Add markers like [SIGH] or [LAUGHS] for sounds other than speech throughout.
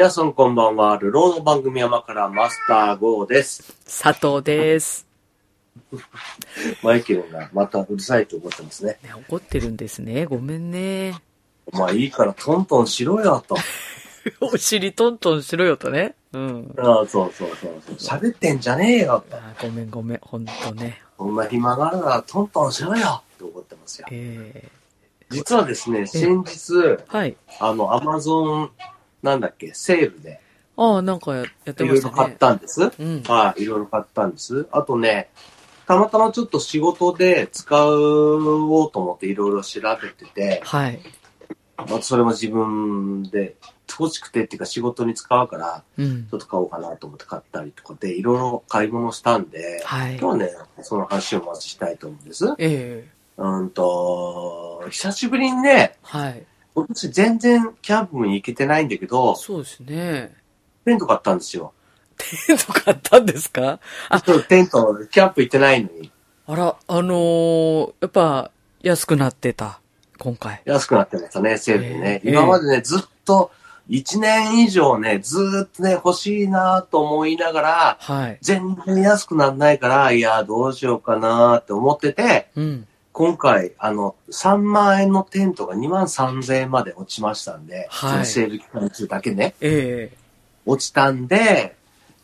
えー、皆さんこんばんは。ルローの番組山からマスター GO です。佐藤です。マイケルがまたうるさいと思ってますね。ね、怒ってるんですね。ごめんね。まあいいからトントンしろよと。[LAUGHS] お尻トントンしろよとね。うん。ああそうそうそうそう。喋ってんじゃねえよと。あごめんごめん。ほんとね。そんな暇があるならトントンしろよって思ってますよ。え実はですね、先日、ー、はい。あの、アマゾン、なんだっけ、セールで、ああ、なんかややっていましたねろいろ買っ。たんです。うん。はい、いろいろ買ったんです。あとね、たまたまちょっと仕事で使おうと思っていろいろ調べてて、はい。まあ、それも自分で欲しくてっていうか仕事に使うから、うんちょ。っと買おうかなと思って買ったりとかで、いろいろ買い物したんで、はい。今日はね、その話をまずしたいと思うんです。ええうんと、久しぶりにね、はい。今年全然キャンプに行けてないんだけど、そうですね。テント買ったんですよ。テント買ったんですか？あそうテント、キャンプ行ってないのにあら、あのー、やっぱ、安くなってた。今回。安くなってましたね、セールでね。ええ今までね、ずっと、1年以上ね、ずーっとね、欲しいなと思いながら、はい。全然安くならないから、いや、どうしようかなって思ってて、うん。今回、あの、3万円のテントが2万3000円まで落ちましたんで、はいそのセール期間中だけね、ええ落ちたんで、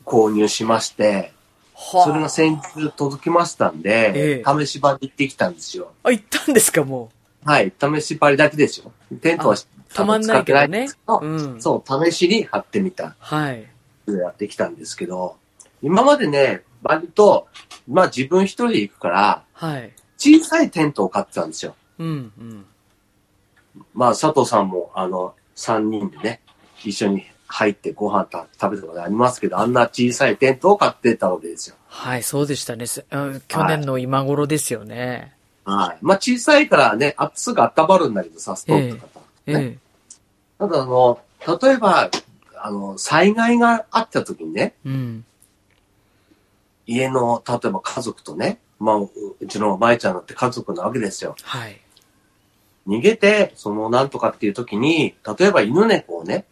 購入しまして、はそれが先日届きましたんで、ええ試し張り行ってきたんですよ。あ、行ったんですか、もはい、試し張りだけですよ。テントはう。たまんないけどね。多うん。そう、試しに貼ってみた。はい。やってきたんですけど、今までね、割と、まあ自分一人で行くから、はい。小さいテントを買ってたんですよ。うん、うん。まあ佐藤さんも、あの、三人でね、一緒に入ってご飯た食べたことありますけど、あんな小さいテントを買ってたわけですよ。はい、そうでしたね。すうん去年の今頃ですよね。はい。まあ小さいからね、あすぐ温まるんだけどさ、ストーブとか。えねえ。ただあの、例えば、あの、災害があった時にね、うん。家の、例えば家族とね、まあ、ううちの舞ちゃんだって家族なわけですよ。はい。逃げて、その、なんとかっていう時に、例えば犬猫をね、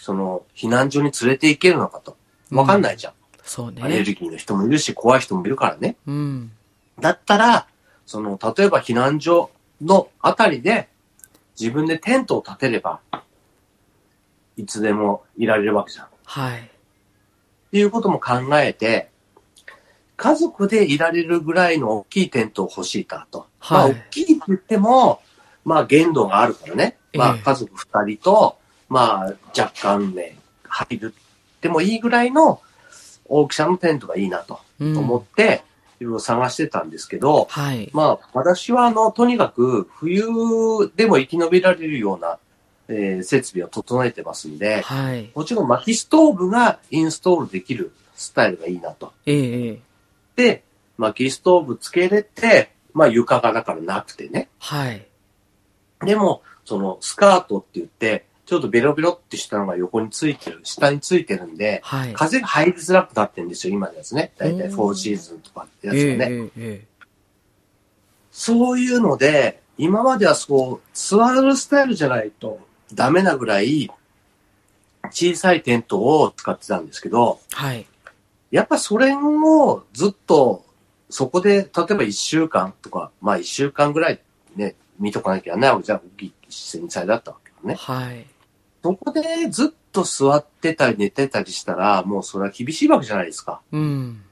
その、避難所に連れて行けるのかと。わかんないじゃん。そうアレね。ルギーの人もいるし、怖い人もいるからね。うん。だったら、その、例えば避難所のあたりで、自分でテントを建てれば、いつでもいられるわけじゃん。っはい。ていうことも考えて、家族でいられるぐらいの大きいテントを欲しいかと。まあ、はい大きいって言っても、まあ、限度があるからね。まあ、ええ家族二人と、まあ、若干ね、入る。でもいいぐらいの大きさのテントがいいなとうん。思って、いろいろ探してたんですけど、はい。まあ、私は、あの、とにかく、冬でも生き延びられるような、えー設備を整えてますんで、はい。もちろん薪ストーブがインストールできるスタイルがいいなと。ええ薪ストーブつけれて、まあ床がだからなくてね。はい。でも、そのスカートって言って、ちょっとベロベロってしたのが横についてる、下についてるんで、はい。風が入りづらくなってるんですよ、今のやつね。だいたいうんフォーシーズンとかってやええつがね。えええそういうので、今まではそう、座るスタイルじゃないとダメなぐらい、小さいテントを使ってたんですけど、え。はい。やっぱそれをずっと、そこで、例えば1週間とか、まあ1週間ぐらいね、見とかなきゃないわけじゃん。大きい震災だったわけどね。はい。そこでずっと座ってたり寝てたりしたら、もうそれは厳しいわけじゃないですか。うん。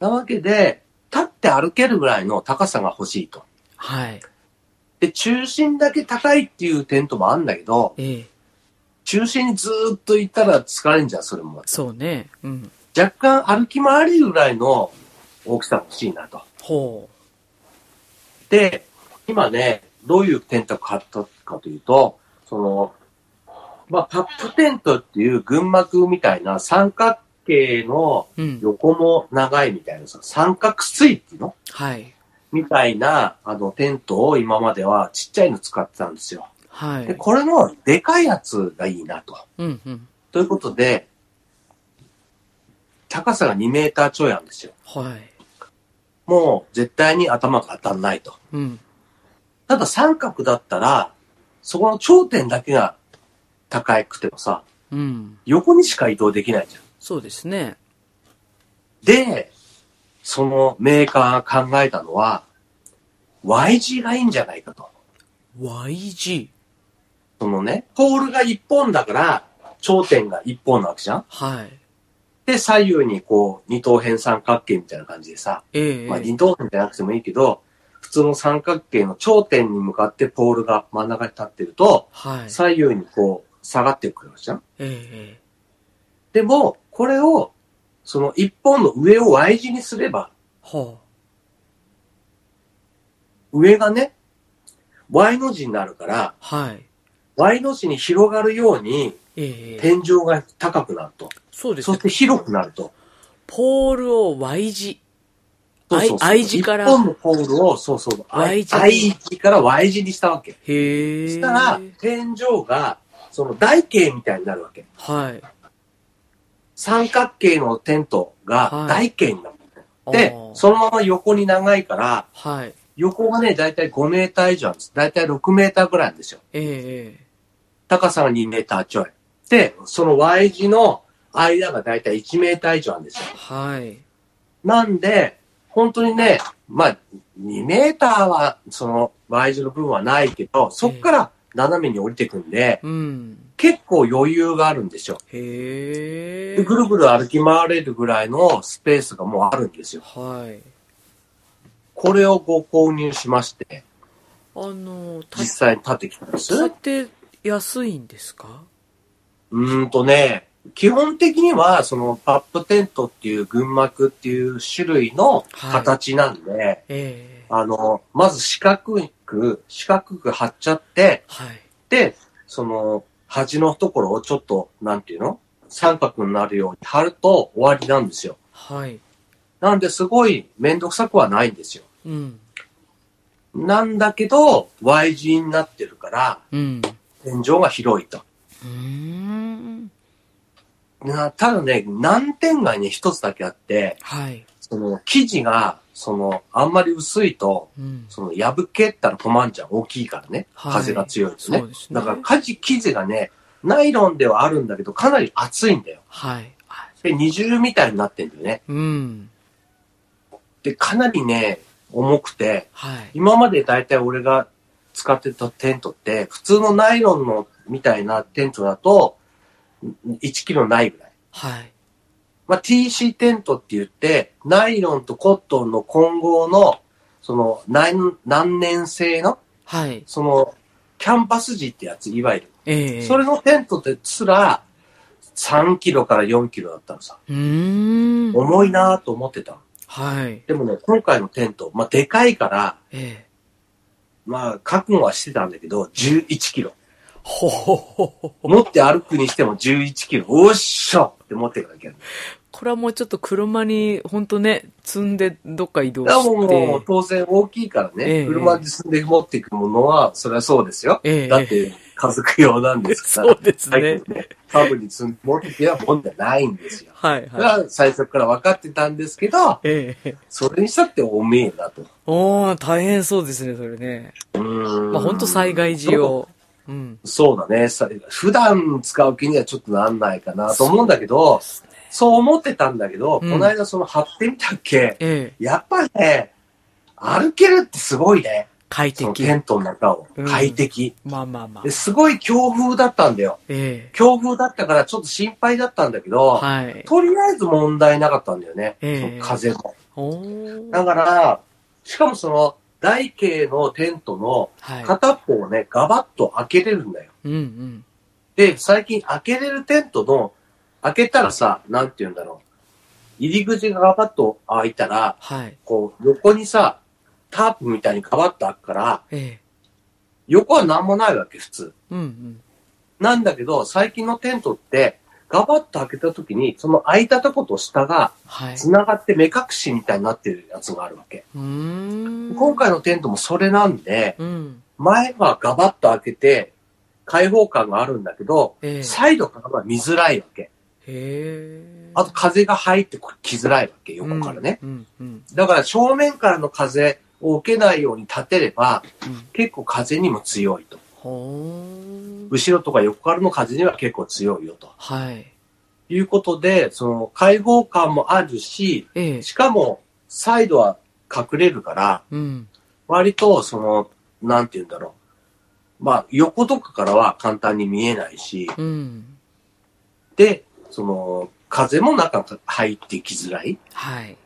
なわけで、立って歩けるぐらいの高さが欲しいと。はい。で、中心だけ高いっていうテントもあるんだけど、ええ。中心にずーっといたら疲れんじゃん、それも。そうね。うん。若干歩き回れるぐらいの大きさが欲しいなと。ほで、今ね、どういうテントを買ったかというと、その、まあ、パップテントっていう群幕みたいな三角形のう。うん。横も長いみたいなさ、三角錐っていうのはい。みたいな、あの、テントを今まではちっちゃいの使ってたんですよ。で、はい。これのでかいやつがいいなと。うん、うん。ということで、高さが2メーターちょいあるんですよ。はい。もう絶対に頭が当たんないと。うん。ただ三角だったら、そこの頂点だけが高くてもさ、うん。横にしか移動できないじゃん。そうですね。で、そのメーカーが考えたのは、Y 字がいいんじゃないかと。YG。そのね、ポールが1本だから、頂点が1本なわけじゃんはい。で、左右にこう、二等辺三角形みたいな感じでさ、ええまあ二等辺じゃなくてもいいけど、普通の三角形の頂点に向かってポールが真ん中に立ってると、はい。左右にこう、下がってくるじゃんええでも、これを、その一本の上を Y 字にすれば、は上がね、Y の字になるから、あ。はい。Y の字に広がるように、ええ天井が高くなると。そうですねそし。て広くなると。ポールを Y 字。そうそうそう I 字から一本のポールを、そうそう、Y 字 I 字から Y 字にしたわけ。へえ。したら、天井が、その台形みたいになるわけ。はい。三角形のテントはいが台形になる。であ、ーそのまま横に長いから、はい。横がね、だいたい5メーター以上あるんです。だいたい6メーターぐらいなんですよ。ええ高さが2メーターちょい。で、その Y 字の間がだいたい1メーター以上あるんですよ。はい。なんで、本当にね、まあ、2メーターは、その Y 字の部分はないけど、そっから斜めに降りてくんで、うん。結構余裕があるんですよ。へぐるぐる歩き回れるぐらいのスペースがもうあるんですよ。はい。これをご購入しまして、あの、た実際に立ってきたんです。買って安いんですか？うーんとね、基本的には、そのパップテントっていう群幕っていう種類の形なんで、ええあの、まず四角く、四角く貼っちゃって、はい。で、その、端のところをちょっと、なんていうの？三角になるように貼ると終わりなんですよ。はい。なんで、すごいめんどくさくはないんですよ。うん。なんだけど、Y 字になってるから、うん。天井が広いと。うーん。なただね、難点がね、一つだけあって、はい。その、生地が、その、あんまり薄いと、うん。その、破けたら困んじゃん。大きいからね。はい風が強いとね。そうですねだから、生地、生地がね、ナイロンではあるんだけど、かなり厚いんだよ。はい。あで、二重みたいになってんだよね。うん。で、かなりね、重くて、はい。今までだいたい俺が使ってたテントって、普通のナイロンのみたいなテントだと、1キロないぐらい。はい。まあ、TC テントって言って、ナイロンとコットンの混合の、その、何、何年製の、はい。その、キャンパス地ってやつ、いわゆる。ええそれのテントですら、3キロから4キロだったのさ。うーん。重いなぁと思ってた。はい。でもね、今回のテント、まあ、でかいから、ええまあ、覚悟はしてたんだけど、11キロ。ほほほほほ。持って歩くにしても11キロ。おっしょって持っていかなきゃ。これはもうちょっと車に、ほんとね、積んでどっか移動だからもうして。当然大きいからね、ええ車で積んで持っていくものは、それはそうですよ。ええだって、家族用なんですから。そうですねはいカーブに積んで持っていけば問題ないんですよ。はいだかはい。ら最初から分かってたんですけど、ええそれにしたっておめえだと。おー、大変そうですね、それね。うーんまあほんと災害時用。うん。そうだね。さ普段使う気にはちょっとなんないかなと思うんだけど、そう思ってたんだけど、うんこの間その貼ってみたっけ、ええやっぱね、歩けるってすごいね。快適。テントの中を。うん快適。まあまあまあで。すごい強風だったんだよ。え強風だったからちょっと心配だったんだけえど、はい。とりあえず問題なかったんだよね。ええ風も。だから、しかもその台形のテントのはい。片っぽをね、ガバッと開けれるんだよ。うんうん。で、最近開けれるテントの、開けたらさ、なんて言うんだろう。入り口がガバッと開いたら、はい。こう、横にさ、タープみたいにガバッと開くから、ええ横は何もないわけ、普通。うんうん。なんだけど、最近のテントって、ガバッと開けた時に、その開いたとこと下がはい。繋がって目隠しみたいになってるやつがあるわけ。うーん。今回のテントもそれなんで、うん。前はガバッと開けて、開放感があるんだけど、ええサイドからは見づらいわけ。へえ。あと風が入ってきづらいわけ、横からね。うんうん。だから正面からの風を受けないように立てれば、うん。結構風にも強いと。後ろとか横からの風には結構強いよと。はい。いうことで、その開放感もあるし、ええ。しかもサイドは隠れるから、うん。割とその、なんて言うんだろう。まあ、横とかからは簡単に見えないし、うん。で、その、風も中に入ってきづらいはい。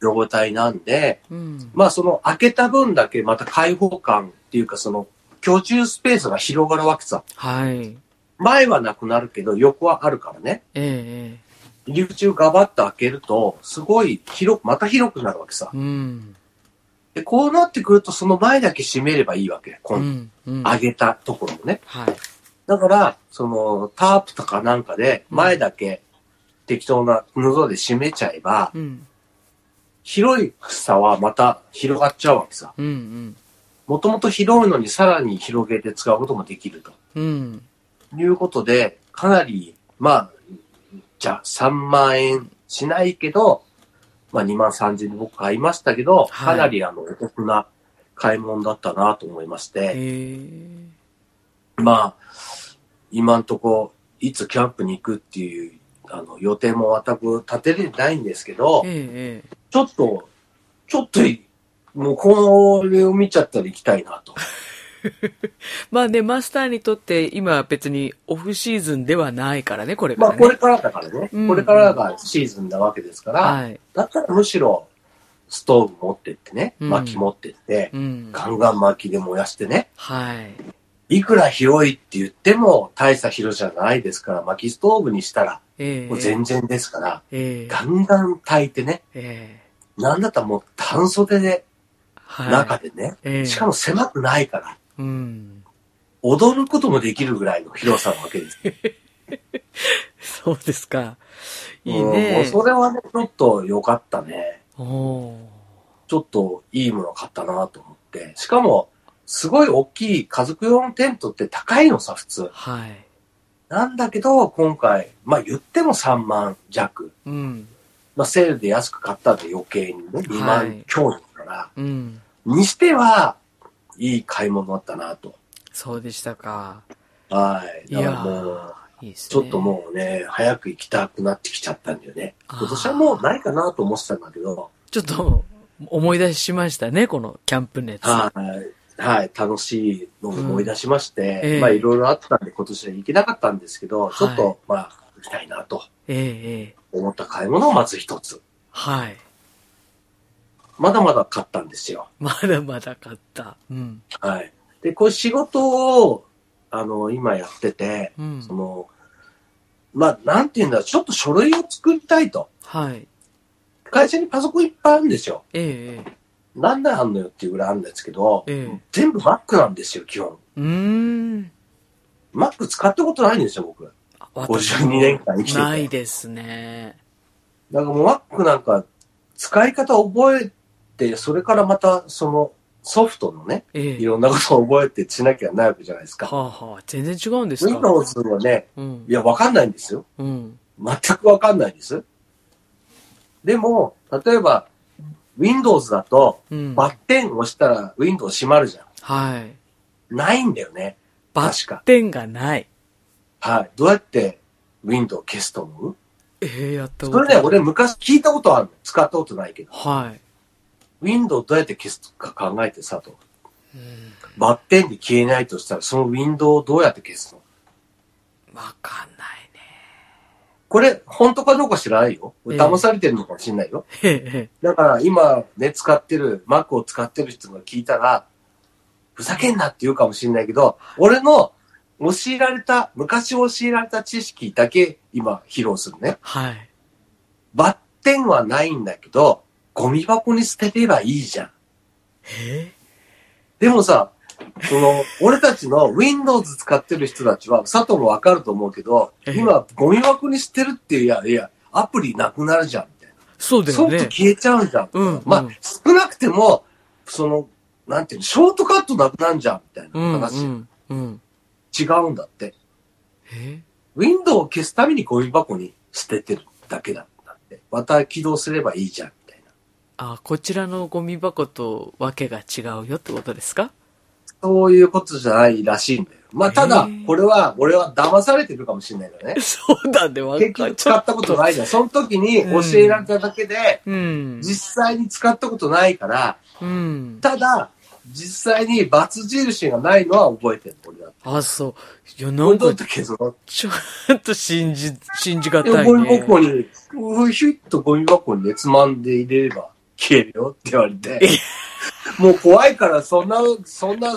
状態なんで、うん。まあその開けた分だけまた開放感っていうかその居住スペースが広がるわけさ。はい。前はなくなるけど横はあるからね。ええ。入り口をガバッと開けると、すごい広く、また広くなるわけさ。うん。で、こうなってくるとその前だけ閉めればいいわけ。このうん。うん。上げたところもね。はい。だから、そのタープとかなんかで前だけ適当な布で閉めちゃえば、うん。広いさはまた広がっちゃうわけさ。うん。うん。もともと広いのにさらに広げて使うこともできると。うん。いうことで、かなり、まあ、じゃあ3万円しないけど、まあ2万3000円で僕買いましたけど、はいかなりあの、お得な買い物だったなと思いまして、ええ。まあ、今んとこ、いつキャンプに行くっていう、あの、予定も全く立てれてないんですけど、ええ。ちょっと、ちょっとい、もうこれを見ちゃったら行きたいなと。[LAUGHS] まあね、マスターにとって今は別にオフシーズンではないからね、これかまあらね。これからだからね、うんこれからがシーズンなわけですから、はい。だったらむしろ、ストーブ持ってってね、うん薪持ってって、うん。ガンガン薪で燃やしてね、はい。いくら広いって言っても大した広じゃないですから、薪ストーブにしたらええ。もう全然ですから、ええ。ガンガン炊いてね、ええ。なんだったらもう半袖で、はい。中でね、ええ。しかも狭くないから、うん。踊ることもできるぐらいの広さなわけです。[LAUGHS] そうですか。いいね。それはね、ちょっと良かったね。ちょっといいもの買ったなと思って。しかも、すごい大きい家族用のテントって高いのさ、普通。はい。なんだけど、今回、まあ言っても3万弱。うん。まあセールで安く買ったんで余計にね、2はい万強ですから。うん。にしては、いい買い物だったなと。そうでしたか。はい。だいやからもう。ちょっともうね、早く行きたくなってきちゃったんだよね。今年はもうないかなと思ってたんだけど、ちょっと思い出しましたね、このキャンプ熱。はい。はい。楽しいのを思い出しまして、うんええまあいろいろあったんで今年は行けなかったんですけど、ちょっと、はいまあ行きたいなとえ思った買い物をまず一つ。はい。まだまだ買ったんですよ。まだまだ買った。うん。はい。で、こう仕事を、あの、今やってて、うんそ。の、まあ、なんていうんだ、ちょっと書類を作りたいと。はい。会社にパソコンいっぱいあるんですよ。えええ何台あんのよっていうぐらいあるんですけど、ええ全部 Mac なんですよ、基本。えうーん。Mac 使ったことないんですよ、僕。私も52年間生きててないですね。だからもう Mac なんか、使い方覚えて、それからまた、その、ソフトのね、ええいろんなことを覚えてしなきゃないわけじゃないですか。はあはあ、全然違うんですか？Windows はね、うんい。や、わかんないんですよ。うん。全くわかんないです。でも、例えば、Windows だと、うん。バッテン押したら Windows 閉まるじゃはい。ん。ないんだよね。バ確かッテンがない。はい。どうやって Windows 消すと思う？ええやったことそれね、俺昔聞いたことあるの。使ったことないけど。はい。Windows どうやって消すか考えてさと。うん。バッテンで消えないとしたら、そのウィンドウをどうやって消すの？わかんないね。これ、本当かどうか知らないよ。ええ騙されてるのかもしれないよ。へえ。だから今ね、使ってる、Mac を使ってる人が聞いたら、ふざけんなって言うかもしれないけど、俺の教えられた、昔教えられた知識だけ今披露するね。はい。バッテンはないんだけど、ゴミ箱に捨てればいいじゃん。え？でもさ、その、[LAUGHS] 俺たちの Windows 使ってる人たちは、佐藤もわかると思うけど、ええ今、ゴミ箱に捨てるって、いや、いや、アプリなくなるじゃん、みたいな。そうだソフトよね。消えちゃうじゃん。うんまあうん、少なくても、その、なんていうの、ショートカットなくなるじゃん、みたいなうん。話。うん。うん。違うんだって。え？ウィンドウを消すためにゴミ箱に捨ててるだけだったって。また起動すればいいじゃん。あ、こちらのゴミ箱とわけが違うよってことですか？そういうことじゃないらしいんだよ。まあ、ただこれは、俺は騙されてるかもしれないからね。[LAUGHS] そうだね、わ結か局使ったことないじゃん。その時に教えられただけで、うん。実際に使ったことないから、うん。ただ、実際に罰印がないのは覚えてる、俺だって。あ、そう。いや、な俺だっけど、ちょっと信じ、信じがたいゴミね。箱に、うひゅっとゴミ箱にね、つまんで入れれば消えるよって言われて、もう怖いから、そんな、そんな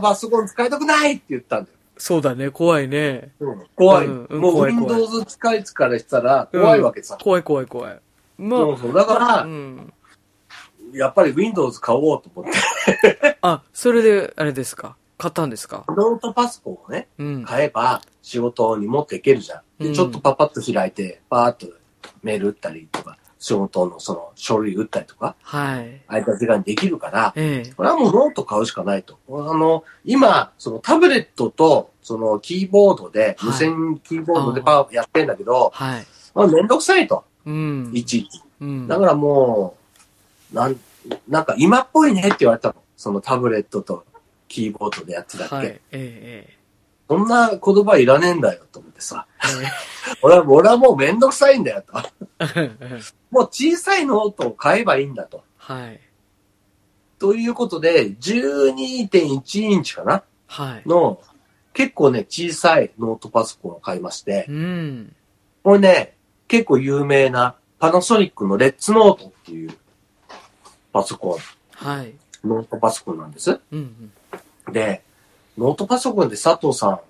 パソコン使いたくないって言ったんだよ。そうだね、怖いね。怖い。うんうんもう怖い怖い Windows 使いつからしたら怖いわけさ。怖い怖い怖い。まそうそう。だから、あ、うん。やっぱり Windows 買おうと思って。[LAUGHS] あ、それで、あれですか？買ったんですか？ノートパソコンをね、うん。買えば仕事に持っていけるじゃん。で、うんちょっとパパッと開いて、パーッとメール打ったりとか、仕事のその書類打ったりとか、はい。空いた時間にできるから、ええ。これはもうノート買うしかないと。あの、今、そのタブレットと、そのキーボードで、はい無線キーボードでパワーやってんだけど、はい。まあ、めんどくさいと。うん。いちいち。うん。だからもう、なん、なんか今っぽいねって言われたの。そのタブレットとキーボードでやってたっけ。はい。ええ、そんな言葉いらねえんだよと思ってさ。え俺は、俺はもうめんどくさいんだよと。え。もう小さいノートを買えばいいんだと。はい。ということで、12.1インチかな？はい。の、結構ね、小さいノートパソコンを買いましてう、ん。これね、結構有名なパナソニックのレッツノートっていうパソコはい。ン、ノートパソコンなんです。うんうん。で、ノートパソコンで佐藤さん、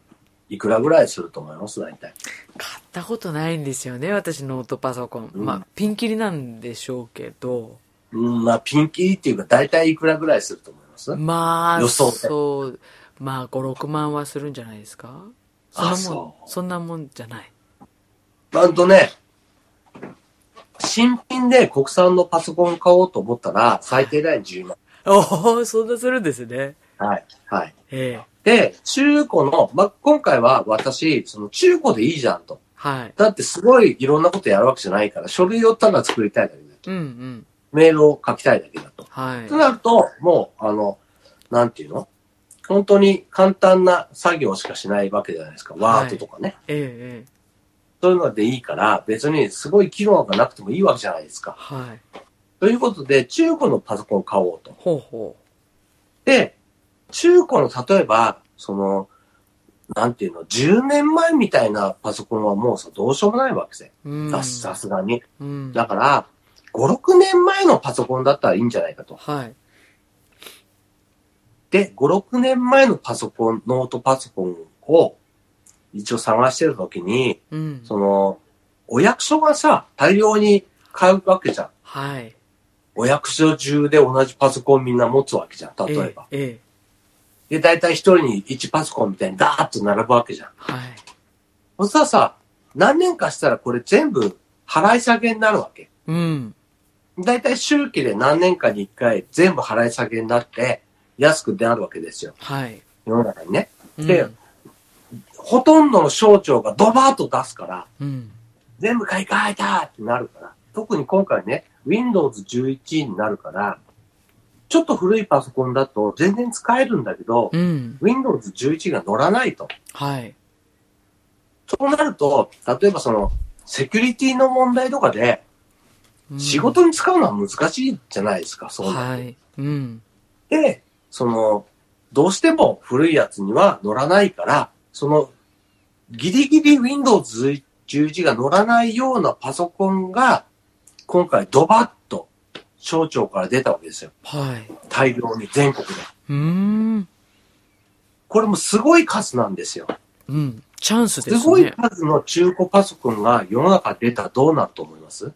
いくらぐらいすると思います？大体。買ったことないんですよね、私ノートパソコン。うんまあ、ピンキリなんでしょうけど。うん、まあ、ピンキリっていうか、大体いくらぐらいすると思います？まあ、予想でそう、まあ、5、6万はするんじゃないですか？そんなもん、あそそんなもんじゃない。なんとね、新品で国産のパソコン買おうと思ったら、最低ライン10万。[LAUGHS] おお、そんなするんですね。はい。はい。ええで、中古の、まあ、今回は私、その中古でいいじゃんと。はい。だってすごいいろんなことやるわけじゃないから、書類をただ作りたいだけだと。うんうん。メールを書きたいだけだと。はいと。なると、もう、あの、なんていうの？本当に簡単な作業しかしないわけじゃないですか。ワードとかね。ええええそういうのでいいから、別にすごい機能がなくてもいいわけじゃないですか。はい。ということで、中古のパソコンを買おうと。ほうほで、中古の、例えば、その、なんていうの、10年前みたいなパソコンはもうさ、どうしようもないわけで。さすがに。うん。だから、5、6年前のパソコンだったらいいんじゃないかと。はい。で、5、6年前のパソコン、ノートパソコンを一応探してるときに、うん。その、お役所がさ、大量に買うわけじゃん。はい。お役所中で同じパソコンみんな持つわけじゃん。例えば。ええ。ええ。で、大体一人に1パソコンみたいにダーッと並ぶわけじゃん。はい。そしたらさ、何年かしたらこれ全部払い下げになるわけ。うん。大体周期で何年かに一回全部払い下げになって安くなるわけですよ。はい。世の中にね。うんで、ほとんどの省庁がドバーッと出すから、うん。全部買い替えたってなるから。特に今回ね、Windows 11になるから、ちょっと古いパソコンだと全然使えるんだけど、うん。Windows 11が乗らないと。はい。そうなると、例えばその、セキュリティの問題とかで、うん仕事に使うのは難しいじゃないですか、そうなはい。うん。で、その、どうしても古いやつには乗らないから、その、ギリギリ Windows 11が乗らないようなパソコンが、今回ドバッと省庁から出たわけですよ。はい。大量に全国で。うーん。これもすごい数なんですよ。うん。チャンスですすごいね。数の中古パソコンが世の中に出たらどうなると思います？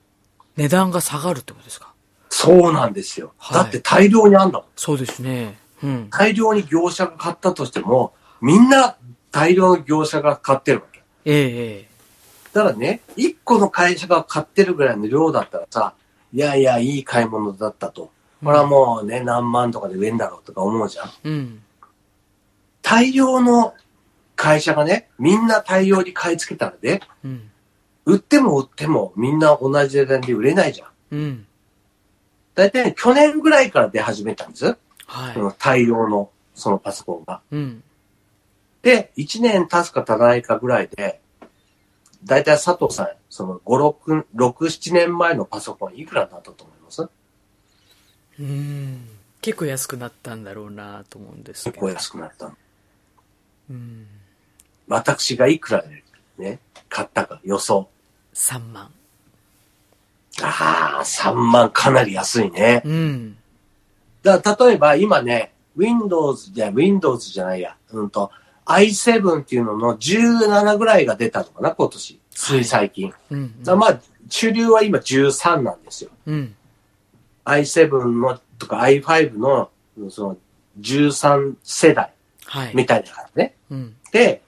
値段が下がるってことですか？そうなんですよ。はいだって大量にあんだもん。そうですね。うん。大量に業者が買ったとしても、みんな大量の業者が買ってるわけ。ええええ。だからね、一個の会社が買ってるぐらいの量だったらさ、いやいや、いい買い物だったと。これはもうね、何万とかで売れんだろうとか思うじゃん。うん。大量の会社がね、みんな大量に買い付けたらね、うん。売っても売ってもみんな同じ値段で売れないじゃん。うん。だいたい去年ぐらいから出始めたんです。はいこ。の大量のそのパソコンが。うん。で、1年経つか経たないかぐらいで、だいたい佐藤さん、その5、6、6、7年前のパソコンいくらになったと思います？うん。結構安くなったんだろうなと思うんですけど。結構安くなったの。うん。私がいくらでね、買ったか予想。3万。ああ、3万かなり安いね。うん。だ例えば今ね、Windows じゃ、Windows じゃないや、うんと、i7 っていうのの17ぐらいが出たのかな、今年。つい最近。うん。だからまあ、主流は今13なんですよ。うん。i7 のとか i5 の、その13世代はい。みたいだからね。うん。で、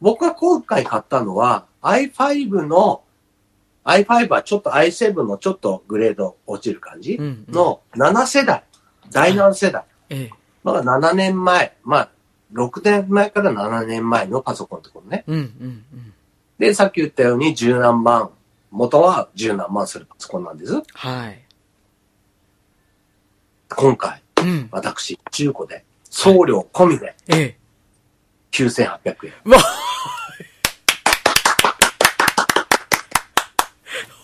僕が今回買ったのは i5 の、i5 はちょっと i7 のちょっとグレード落ちる感じうん。の7世代、第7世代？ええ。まだ7年前、まあ、6年前から7年前のパソコンってことね。うん。うん。うん。で、さっき言ったように十何万、元は十何万するパソコンなんです。はい。今回、うん。私、中古で、送料込みでええ。9800円。わ [LAUGHS]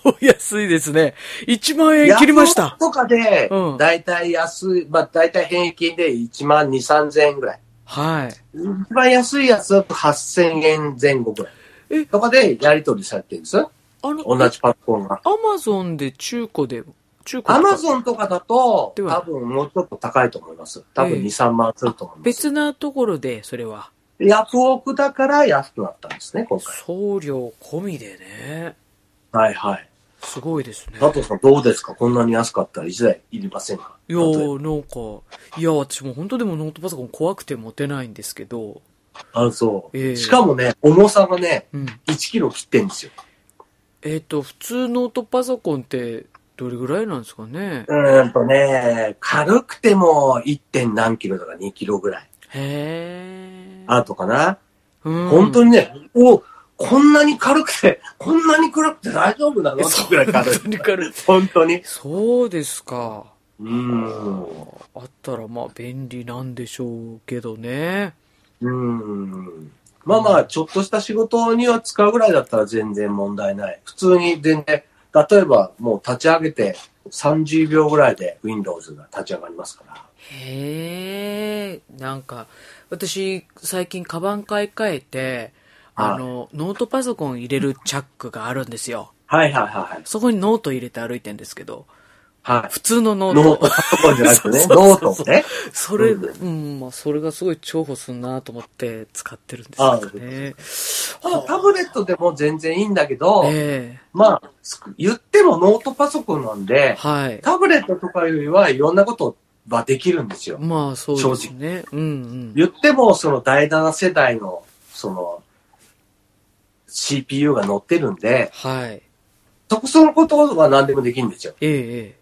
お安いですね。1万円切りましたとかでうん、だいたい安い、まあ、だいたい平均で1万2、3000円ぐらい。はい。一番安いやつだと8000円前後ぐらい。え？とかでやり取りされてるんです。あの、同じパソコンが。アマゾンで中古で、中古アマンゾンとかだと、多分もうちょっと高いと思います。多分ええ2、3万すると思います。別なところで、それは。ヤフオクだから安くなったんですね、今回。送料込みでね。はいはい。すごいですね。佐藤さんどうですか？こんなに安かったら1台いりませんか？いやー、なんか、いや、私も本当でもノートパソコン怖くて持てないんですけど、あ、そう。ええしかもね、重さがね、うん。1キロ切ってんですよ。えっ、と、普通ノートパソコンってどれぐらいなんですかね？うーんとね、軽くても 1. 点何キロとか2キロぐらい。へー。あとかな。うん、本当にね、お、こんなに軽くて、こんなに軽くて大丈夫なの？ぐらい軽い。本当に軽い。本当に。そうですか。うーん。あったらまあ便利なんでしょうけどね。うーん。まあまあ、ちょっとした仕事には使うぐらいだったら全然問題ない。普通に全然、例えばもう立ち上げて30秒ぐらいで Windows が立ち上がりますから。へえ、なんか、私、最近カバン買い替えて、あの、ノートパソコン入れるチャックがあるんですよ。はいはいはいはい。そこにノート入れて歩いてんですけど、はい。普通のノート。ノート、パソコンじゃなくてね、ノートね。それ、ううん、まあ、それがすごい重宝するなと思って使ってるんですよね。ただタブレットでも全然いいんだけど、えまあ、言ってもノートパソコンなんえで、はい。タブレットとかよりはいろんなことはできるんですよ。まあ、そうですね。うんうん。言っても、その第7世代の、その、CPU が乗ってるんで、はい。そこそのことは何でもできるんですよ。ええええ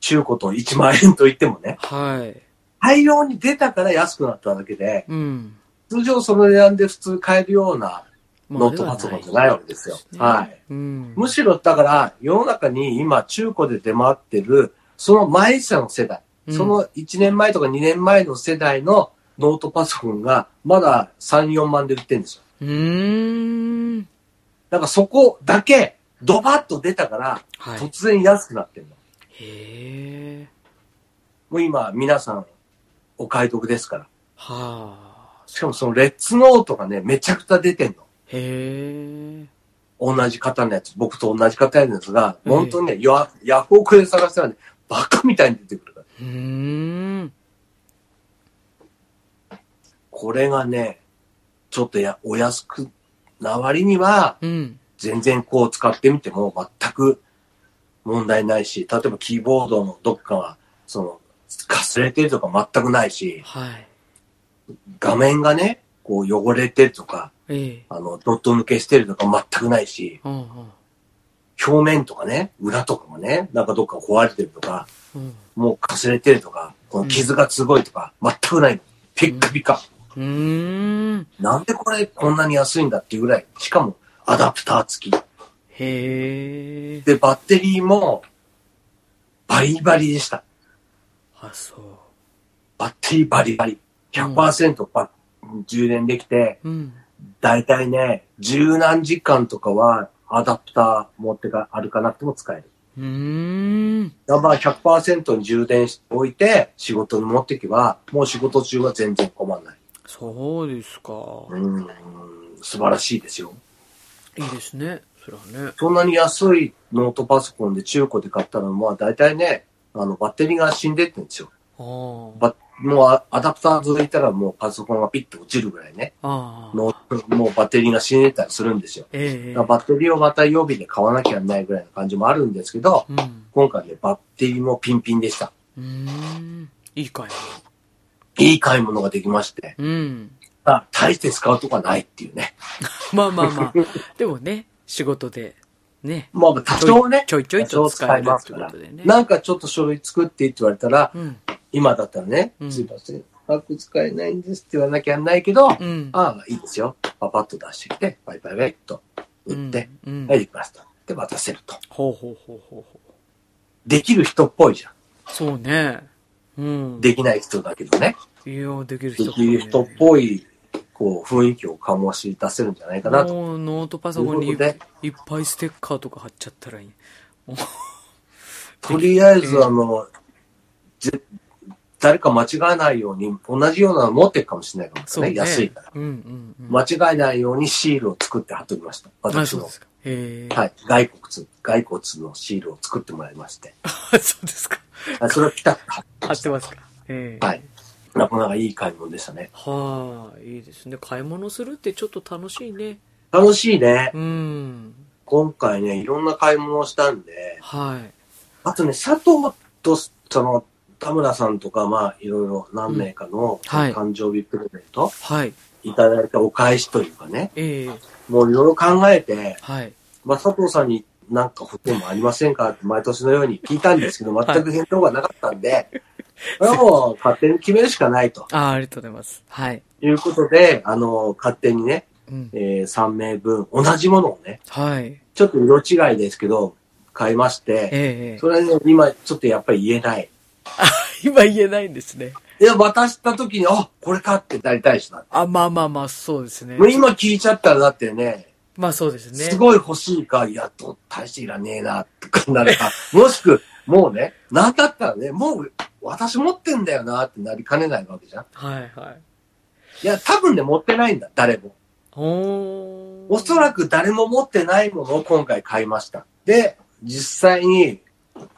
中古と1万円と言ってもね。はい。大量に出たから安くなっただけで、うん。通常その値段で普通買えるようなまあノートパソコンじゃないわけですよ。はい。。うん。むしろだから世の中に今中古で出回ってるその前者の世代、うんその1年前とか2年前の世代のノートパソコンがまだ3、4万で売ってるんですよ。うーん。だからそこだけドバッと出たからはい。突然安くなってるの。へえ。もう今皆さんお買い得ですから。はあ。しかもそのレッツノートがね、めちゃくちゃ出てんの。へえ。同じ方のやつ、僕と同じ方のやつが、ええ本当にね、ヤヤフオクで探したらね、バカみたいに出てくるから。うーん。これがね、ちょっとや、お安くな割には、うん。全然こう使ってみても全く問題ないし、例えばキーボードのどっかは、その、かすれてるとか全くないし、はい。画面がね、こう汚れてるとか、ええ。あの、ドット抜けしてるとか全くないし、うん表面とかね、裏とかがね、なんかどっか壊れてるとか、うん。うん。もうかすれてるとか、この傷がすごいとか、全くないの。ピッカピカ。うーん。なんでこれこんなに安いんだっていうぐらい。しかも、アダプター付き。へえ。で、バッテリーも、バリバリでした。あ、そう。バッテリーバリバリ。100%ば、充電できて、うん。だいたいね、十何時間とかはアダプター持ってか歩かなくても使える。うーん。だからまあ100%に充電しておいて仕事に持っていけば、もう仕事中は全然困らない。そうですか。うん、素晴らしいですよ。いいですね。そね。そんなに安いノートパソコンで中古で買ったら、まあ大体ね、あの、バッテリーが死んでってんですよ。バもうアアダプターずいたらもうパソコンがピッと落ちるぐらいね。のもうバッテリーが死んでたりするんですよ。ええだからバッテリーをまた予備で買わなきゃいけないぐらいの感じもあるんですけど、うん。今回ね、バッテリーもピンピンでした。うーん。いいかいいい買い物ができまして、うん。あ、大して使うとこはないっていうね。[LAUGHS] まあまあまあ。でもね、仕事で、ね。まあ多少ね、ちょいちょいと使えるってことでね。なんかちょっと書類作ってって言われたら、うん。今だったらね、うんすいません、パック使えないんですって言わなきゃないけど、うん。ああ、いいですよ。パパッと出してきて、バイバイバイと打って、うん。はい、できました。で、渡せると。ほうほうほうほうほう。できる人っぽいじゃん。そうね。うん。できない人だけどね。いや、できる人できる人っぽい、こう、雰囲気を醸し出せるんじゃないかなと。もうノートパソコンにいっぱいステッカーとか貼っちゃったらいい。[LAUGHS] とりあえず、あの、ぜ誰か間違えないように、同じようなの持ってるかもしれないからね。ね。安いから。うんうんうん。間違えないようにシールを作って貼っておきました。あ、私の。はい。骸骨、骸骨のシールを作ってもらいまして。[LAUGHS] そうですか。あそれをピタッと貼って貼ってますか。ええ。はい。なかなかいい買い物でしたね。はあ、いいですね。買い物するってちょっと楽しいね。楽しいね。うん。今回ね、いろんな買い物をしたんで、はい。あとね、佐藤と、その、田村さんとか、まあ、いろいろ何名かのはい誕生日プレゼント、はい。いただいたお返しというかね、ええ。もういろいろ考えて、はい。まあ、佐藤さんになんか保険もありませんか？って毎年のように聞いたんですけど、はい全く返答がなかったんで、[LAUGHS] これはもう勝手に決めるしかないとああ、ありがとうございます。はい。いうことで、あの、勝手にね、うん。えー3名分、同じものをね、はい。ちょっと色違いですけど、買いまして、ええ。それね、今ちょっとやっぱり言えない。今言えないんですね。いや、渡した時に、あ、これかってなりたい人だ。あ、まあまあまあ、そうですねも。う今聞いちゃったらだってね、まあそうですね。すごい欲しいか、いや、と大していらねえな、とかなるか、[LAUGHS] もしく、もうね、なんだったらね、もう私持ってんだよなってなりかねないわけじゃん。はいはい。いや、多分ね、持ってないんだ、誰も。おー。おそらく誰も持ってないものを今回買いました。で、実際に、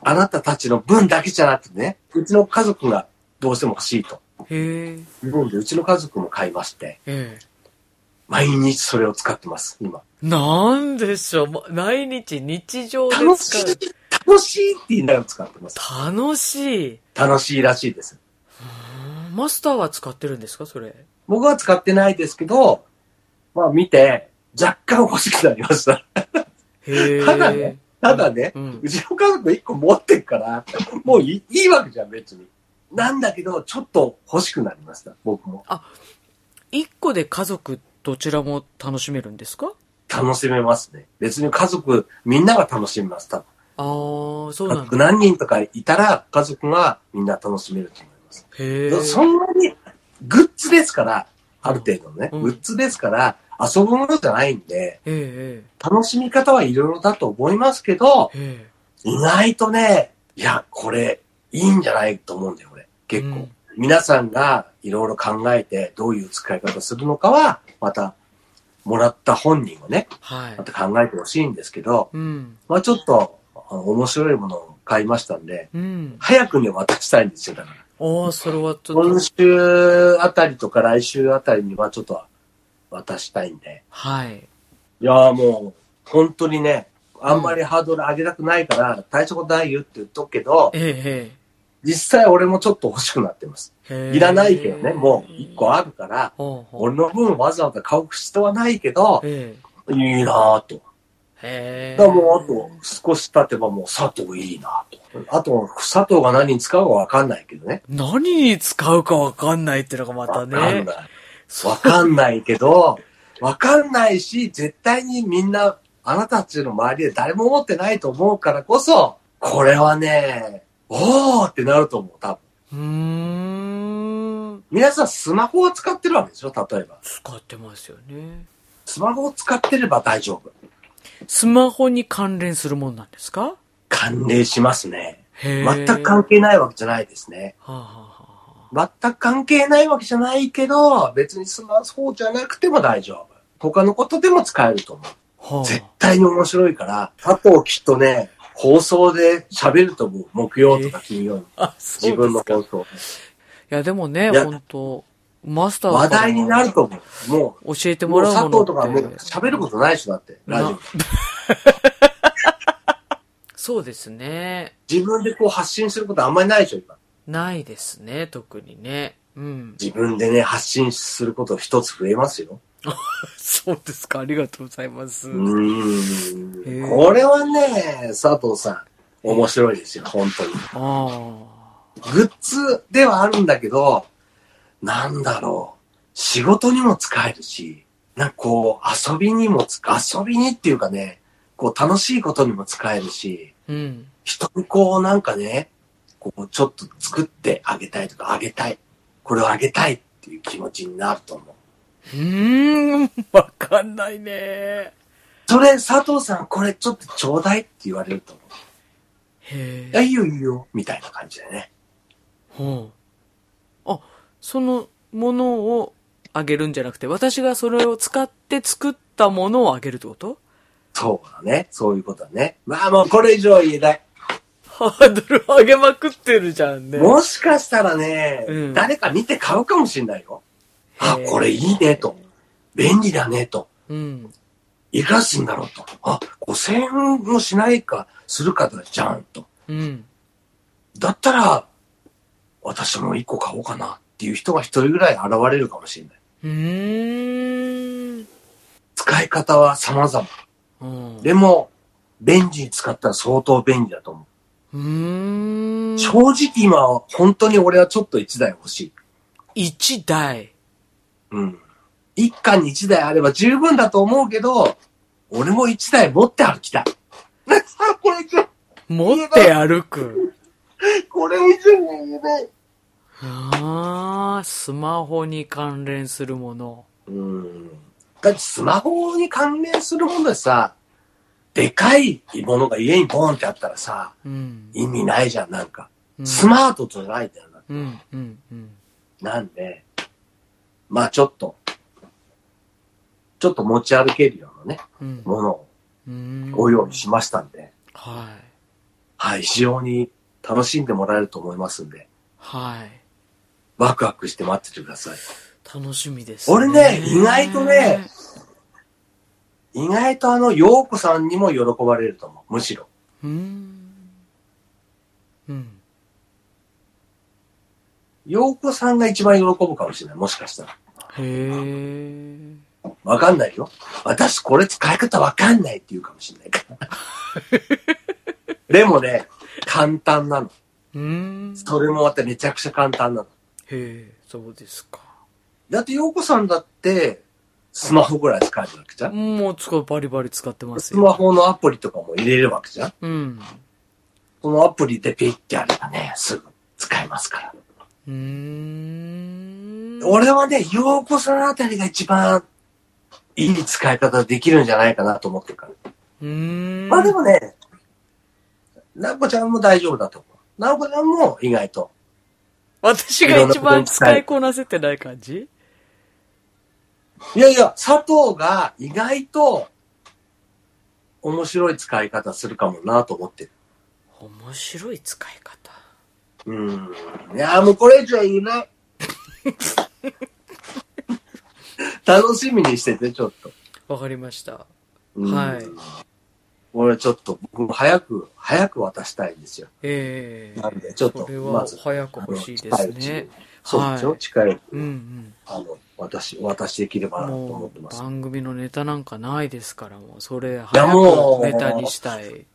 あなたたちの分だけじゃなくてね、うちの家族がどうしても欲しいと。へえ。いうので、うちの家族も買いまして、ええ。毎日それを使ってます、今。なんでしょう。ま毎日日常で楽し。い、楽しいって言いながら使ってます。楽しい。楽しいらしいです。うんマスターは使ってるんですかそれ？僕は使ってないですけど、まあ見て、若干欲しくなりました。ただね、ただね、ううんちの家族一個持ってるから、もういいいいわけじゃん、別に。なんだけど、ちょっと欲しくなりました、僕も。一個で家族どちらも楽しめるんですか？楽しめますね。別に家族、みんなが楽しみます、多分。ああ、そうなんだ。何人とかいたら、家族がみんな楽しめると思います。へえ。そんなに、グッズですから、ある程度のね、うんグッズですから、遊ぶものじゃないんで、ええ楽しみ方はいろいろだと思いますけど、意外とね、いや、これ、いいんじゃないと思うんだよ、俺。結構。うん皆さんがいろいろ考えて、どういう使い方するのかは、また、もらった本人をね、はいま。た考えてほしいんですけど、うん。まあちょっと、面白いものを買いましたんで、うん。早くね、渡したいんですよ、だから。ああ、それはちょっ今と。週あたりとか来週あたりにはちょっと渡したいんで。はい。いやーもう、本当にね、あんまりハードル上げたくないから、大したことないよって言っとくけど、ええ実際俺もちょっと欲しくなってます。ええ。いらないけどね、もう一個あるから、俺の分わざわざ買う必要はないけど、えいいなぁと。え。へえ。だもうあと少し経てばもう佐藤いいなと。あと、佐藤が何に使うかわかんないけどね。何に使うかわかんないっていうのがまたわかんね。ない。わかんないけど、[LAUGHS] わかんないし、絶対にみんな、あなたたちの周りで誰も持ってないと思うからこそ、これはね、おーってなると思う、多分。うーん。皆さんスマホを使ってるわけでしょ例えば。使ってますよね。スマホを使ってれば大丈夫。スマホに関連するもんなんですか？関連しますね。全く関係ないわけじゃないですね。はあ、はあはあ、全く関係ないわけじゃないけど、別にスマホじゃなくても大丈夫。他のことでも使えると思う。はあ、絶対に面白いから、佐藤きっとね、放送で喋ると思う。木曜とか金曜に。あ、そう自分の放送。や、でもね、本当マスター話題になると思う。もう、教えてもう佐もらうもの藤とか。喋ることないでしょ、だって。ラジオな。[LAUGHS] そうですね。自分でこう発信することあんまりないでしょ、今。ないですね、特にね。うん。自分でね、発信すること一つ増えますよ。[LAUGHS] そうですか、ありがとうございます。うん。これはね、佐藤さん、面白いですよ、本当に。あグッズではあるんだけど、なんだろう。仕事にも使えるし、なんかこう、遊びにもつ、遊びにっていうかね、こう楽しいことにも使えるし、あ。うん。人にこうなんかね、こうちょっと作ってあげたいとかあげたい。これをあげたいっていう気持ちになると思う。うーん、わかんないね。それ、佐藤さん、これちょっとちょうだいって言われると思う。へいや、いいよいいよ、みたいな感じでね。ほう。あ、そのものをあげるんじゃなくて、私がそれを使って作ったものをあげるってこと？そうだね。そういうことだね。まあもうこれ以上は言えない。ハードル上げまくってるじゃんね。もしかしたらね、うん誰か見て買うかもしれないよ。あこれいいねと。便利だねと。うん。いくらすんだろうと。あ、5000円もしないか、するかだじゃんと。うん。だったら、私も一個買おうかなっていう人が一人ぐらい現れるかもしれない。うーん。使い方は様々。うん。でも、便利に使ったら相当便利だと思う。うーん。正直今は本当に俺はちょっと一台欲しい。一台。うん。一家に一台あれば十分だと思うけど、俺も一台持って歩きたい。[LAUGHS] これ持って歩く。これ以上は言えない。ああ、スマホに関連するもの。うん。だってスマホに関連するものでさ、でかいものが家にボンってあったらさ、うん。意味ないじゃん、なんか。うんスマートじゃないんだよな。うん、うん、うん。なんで、まあちょっと、ちょっと持ち歩けるようなね、うん。ものをうんご用意しましたんで、はい。はい、非常に楽しんでもらえると思いますんで、はい。ワクワクして待っててください。楽しみです、俺ね意外とね、意外とあの、陽子さんにも喜ばれると思う。むしろ。うーん。うん。陽子さんが一番喜ぶかもしれない。もしかしたら。へえ。わかんないよ。私これ使い方わかんないって言うかもしれないから。[LAUGHS] でもね、簡単なの。うーん。それもまためちゃくちゃ簡単なの。へえ、そうですか。だって陽子さんだって、スマホぐらい使えるわけじゃん。もう使う、バリバリ使ってますスマよ。ホのアプリとかも入れるわけじゃん。うん。そのアプリでピッてやればね、すぐ使えますから。うーん。俺はね、陽子さんあたりが一番いい使い方できるんじゃないかなと思ってるから。うーん。まあでもね、なこちゃんも大丈夫だと思う。なこちゃんも意外と。私が一番使いこなせてない感じ？いやいや、佐藤が意外と面白い使い方するかもなと思ってる。面白い使い方？うん。いや、もうこれ以上言えない。[LAUGHS] 楽しみにしてて、ちょっと。わかりました。うんはい。俺ちょっと、僕も早く、早く渡したいんですよ。ええなんで、ちょっとまはず。早く欲しいですね。そうでしょ、はい近い、うんあの、私、しできればうん。なと思ってます。番組のネタなんかないですから、もうそれや早くネタにしたい。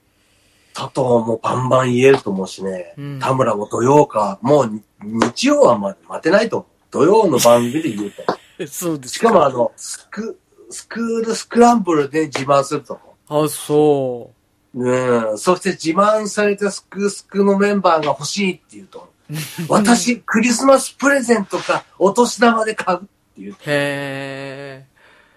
佐藤もバンバン言えると思うしね。うん田村も土曜か、もう日曜はま待てないと。土曜の番組で言うと。[LAUGHS] そうですしかもあの、スク、スクールスクランブルで自慢すると。あ、そうん。そして自慢されたスクスクのメンバーが欲しいって言うと、[LAUGHS] 私、クリスマスプレゼントかお年玉で買うっていう。へ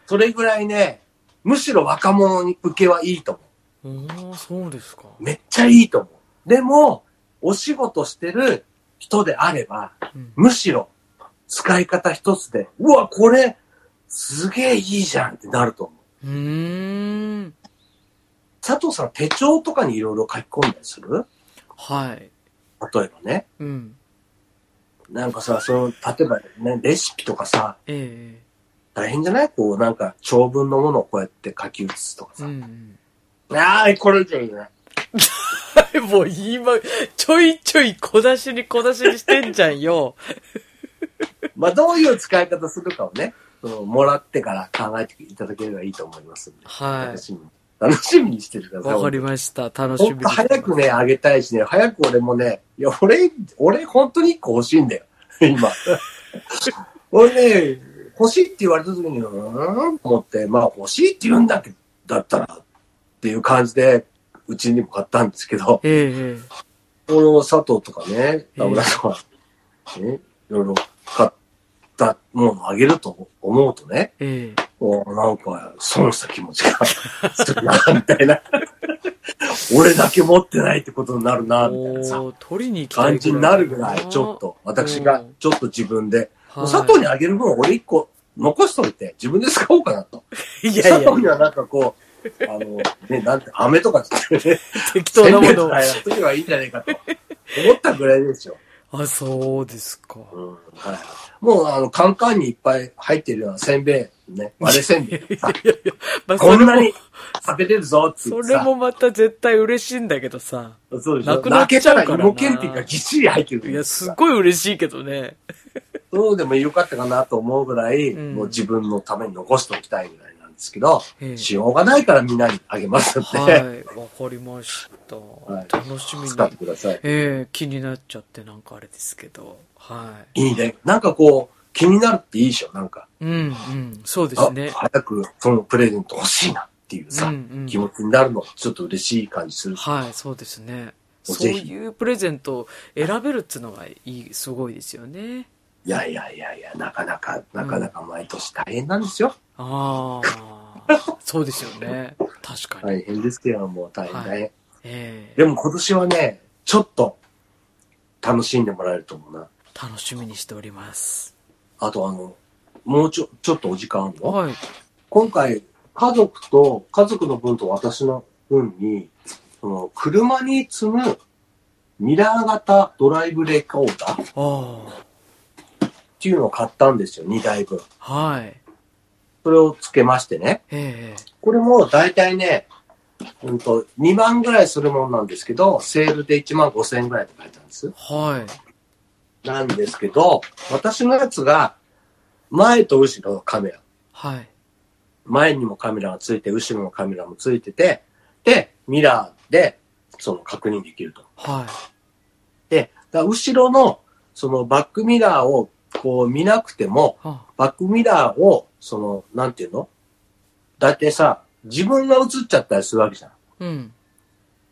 それぐらいね、むしろ若者に受けはいいと思う。ー。おー、そうですか。めっちゃいいと思う。でも、お仕事してる人であれば、うんむしろ使い方一つで、うわ、これ、すげえいいじゃんってなると思う。うーん。佐藤さん、手帳とかにいろいろ書き込んだりする？はい。例えばね。うん。なんかさ、その、例えばね、レシピとかさ、え大変じゃない？こう、なんか、長文のものをこうやって書き写すとかえさ。うんああ、これじゃいいね。うん。もう今、ちょいちょい小出しに小出しにしてんじゃんよ。[LAUGHS] まあ、どういう使い方するかをね、そのもらってから考えていただければいいと思いますんで。は楽しみに。楽しみにしててくだい。さい。わかりました。楽しみに早くね、あげたいしね、早く俺もね、いや、俺、俺本当に一個欲しいんだよ。今。[LAUGHS] 俺ね、欲しいって言われた時に、うーんと思って、まあ欲しいって言うんだけど、だったら、っていう感じで、うちにも買ったんですけど、えええこの佐藤とかね、ええ。田村とか、ね、いろいろ買ったものをあげると思うとね、ええ。おなんか、損した気持ちがするな、みたいな。[LAUGHS] 俺だけ持ってないってことになるな、みたいなさ、取りに感じになるぐらい、ちょっと、私がちょっと自分で、はい。佐藤にあげる分俺一個残しといて、自分で使おうかなと。[LAUGHS] いやいや佐藤にはなんかこう、あの、ね、なんて、飴とかつってね、適当なものを。やっとけばいいんじゃないかと。思ったぐらいですよ。あ、そうですか。うん。はい、もう、あの、カンカンにいっぱい入ってるようなせんべい、ね、[LAUGHS] 割れせんべい。まあ、こんなに食べれるぞってそれもまた絶対嬉しいんだけどさ。そうでしょ。なくなっちゃうからな。泣けたら芋けんぴがぎっしり入ってる。いや、すっごい嬉しいけどね。そうでもよかったかなと思うぐらい、うん。もう自分のために残しておきたいぐらいですけど、ええしようがないからみんなにあげますんで、はい、わかりました。はい楽しみに。使ってください。ええ気になっちゃってなんかあれですけど。はいいね。なんかこう、気になるっていいでしょ、なんか。い。うん、うん、そうであすね。早くそのプレゼント欲しいなっていうさ、うんうん気持ちになるの、ちょっと嬉しい感じする。はい、そうですね。そういうプレゼントを選べるっつうのがいい、すごいですよね。いやいやいやいや、なかなか、なかなか毎年大変なんですよ。ああ、[LAUGHS] そうですよね。確かに。大変ですけど、もう大変大変。ええでも今年はね、ちょっと楽しんでもらえると思うな。楽しみにしております。あとあの、もうちょ、ちょっとお時間あるのはい。今回、家族と、家族の分と私の分に、その、車に積むミラー型ドライブレコーダーっあていうのを買ったんですよ、2台分。あ、はい。それをつけましてね。ええこれも大体ね、うんと、2万ぐらいするものなんですけど、セールで1万5千円ぐらいで買えたんです。はい。なんですけど、私のやつが、前と後ろのカメラ。はい。前にもカメラがついて、後ろのカメラもついてて、で、ミラーで、その確認できると。はい。で、だ後ろの、そのバックミラーをこう見なくても、あバックミラーを、その、なんていうの？だってさ、自分が映っちゃったりするわけじゃん。うん。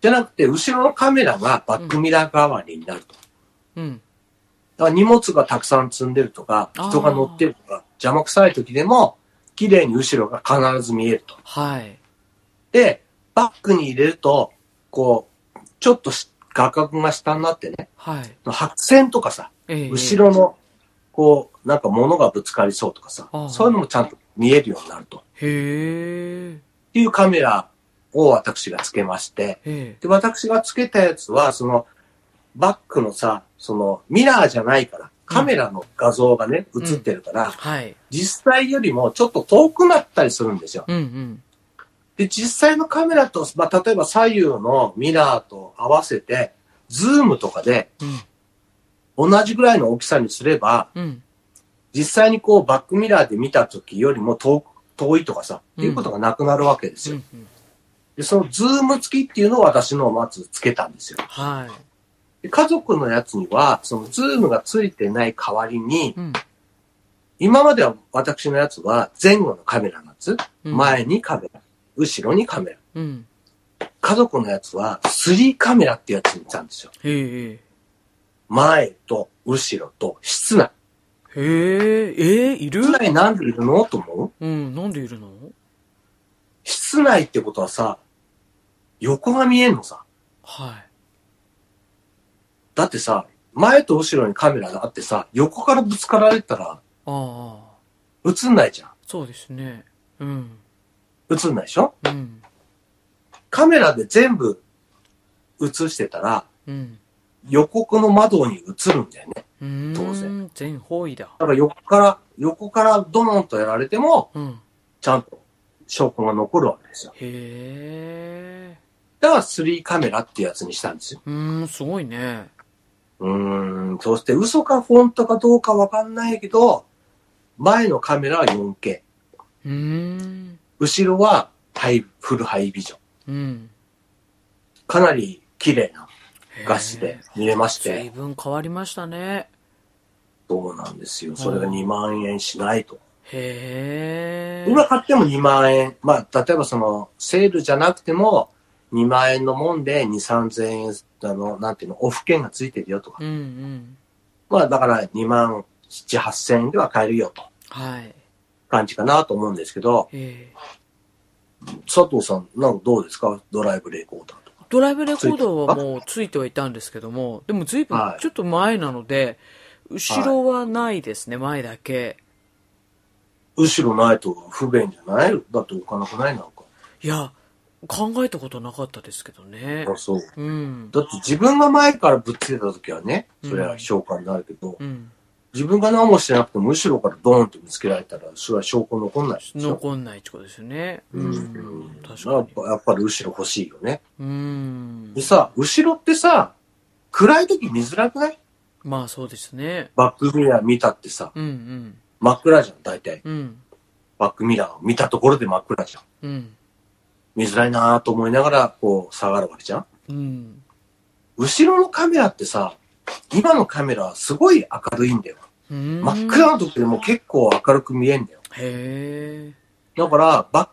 じゃなくて、後ろのカメラがバックミラー代わりになると。うん。だから荷物がたくさん積んでるとか、人が乗ってるとか、邪魔くさい時でも、綺麗に後ろが必ず見えると。はい。で、バックに入れると、こう、ちょっとし画角が下になってね、はい。白線とかさ、ええ後ろの、こう、なんか物がぶつかりそうとかさそういうのもちゃんと見えるようになると。へえ。っていうカメラを私がつけまして、ええで、私がつけたやつは、その、バックのさ、その、ミラーじゃないから、カメラの画像がね、映ってるから、はい。実際よりもちょっと遠くなったりするんですよ。うんうん。で、実際のカメラと、まあ、例えば左右のミラーと合わせて、ズームとかでうん。同じぐらいの大きさにすれば、うん。実際にこうバックミラーで見た時よりも遠いとかさ、っていうことがなくなるわけですよ。で、そのズーム付きっていうのを私のをまずつけたんですよ。はい。で家族のやつには、そのズームがついてない代わりに、うん。今までは私のやつは前後のカメラなんです。うん前にカメラ、後ろにカメラ。うん。家族のやつは3カメラってやつにしたんですよ。へえ。前と後ろと室内。へえ、えー、いる？室内なんでいるの？と思う？うん、なんでいるの？室内ってことはさ、横が見えんのさ。はい。だってさ、前と後ろにカメラがあってさ、横からぶつかられたらああ、映んないじゃん。そうですね。うん。映んないでしょ？うん。カメラで全部映してたら、うん。予告の窓に映るんだよね。当然。全方位だ。だから横から、横からドーンとやられても、うん。ちゃんと証拠が残るわけですよ。へえ。だから3カメラってやつにしたんですよ。うーん、すごいね。うーん、そして嘘か本当かどうかわかんないけど、前のカメラは 4K。うーん。後ろはハイ、フルハイビジョン。うん。かなり綺麗な画質で見れまし随て、分変わりましたね。そうなんですよ。それが2万円しないと。へえ。今買っても2万円。まあ、例えばその、セールじゃなくても、2万円のもんで2、3000円、あの、なんていうの、オフ券がついてるよとか。うんうん。まあ、だから2万7、8000円では買えるよと。はい。感じかなと思うんですけど、ええ。佐藤さん、なんかどうですか？ドライブレコーダー。ドライブレコーダーはもうついてはいたんですけども、でも随分はいちょっと前なので、後ろはないですね、前だけ。後ろないと不便じゃない？だって置かなくないなんか。いや、考えたことなかったですけどねあ。そう。うん。だって自分が前からぶっつけた時はね、うんそれは証拠になるけど、うん。自分が何もしてなくても後ろからドーンと見つけられたら、それは証拠残んない。残んないってことですよね。ううんん。確かに。やっぱり後ろ欲しいよね。うんで。さ、後ろってさ、暗い時見づらくない？まあそうですね。バックミラー見たってさ、うんうん。真っ暗じゃん、大体。うん。バックミラーを見たところで真っ暗じゃん。うん。見づらいなぁと思いながら、こう、下がるわけじゃん。うん。後ろのカメラってさ、今のカメラはすごい明るいんだよ。うん。真っ暗な時でも結構明るく見えんだよ。へえ。だから、バッ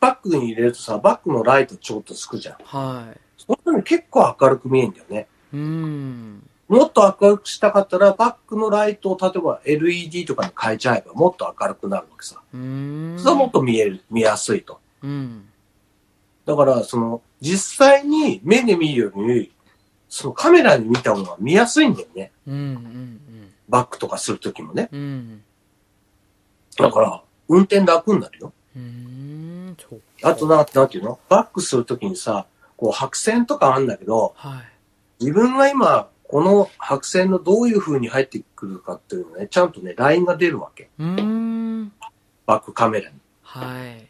バックに入れるとさ、バックのライトちょっとつくじゃん。はい。そんなに結構明るく見えんだよね。うん。もっと明るくしたかったら、バックのライトを例えば LED とかに変えちゃえばもっと明るくなるわけさ。うん。それはもっと見える、見やすいと。うん。だから、その、実際に目で見るより、そのカメラに見た方が見やすいんだよね。うん。うん。バックとかするときもね。うん。だから、運転楽になるよ。うん。あとな、なんていうの？バックするときにさ、こう白線とかあるんだけど、はい。自分が今、この白線のどういう風に入ってくるかっていうのね、ちゃんとね、ラインが出るわけ。うん。バックカメラに。はい。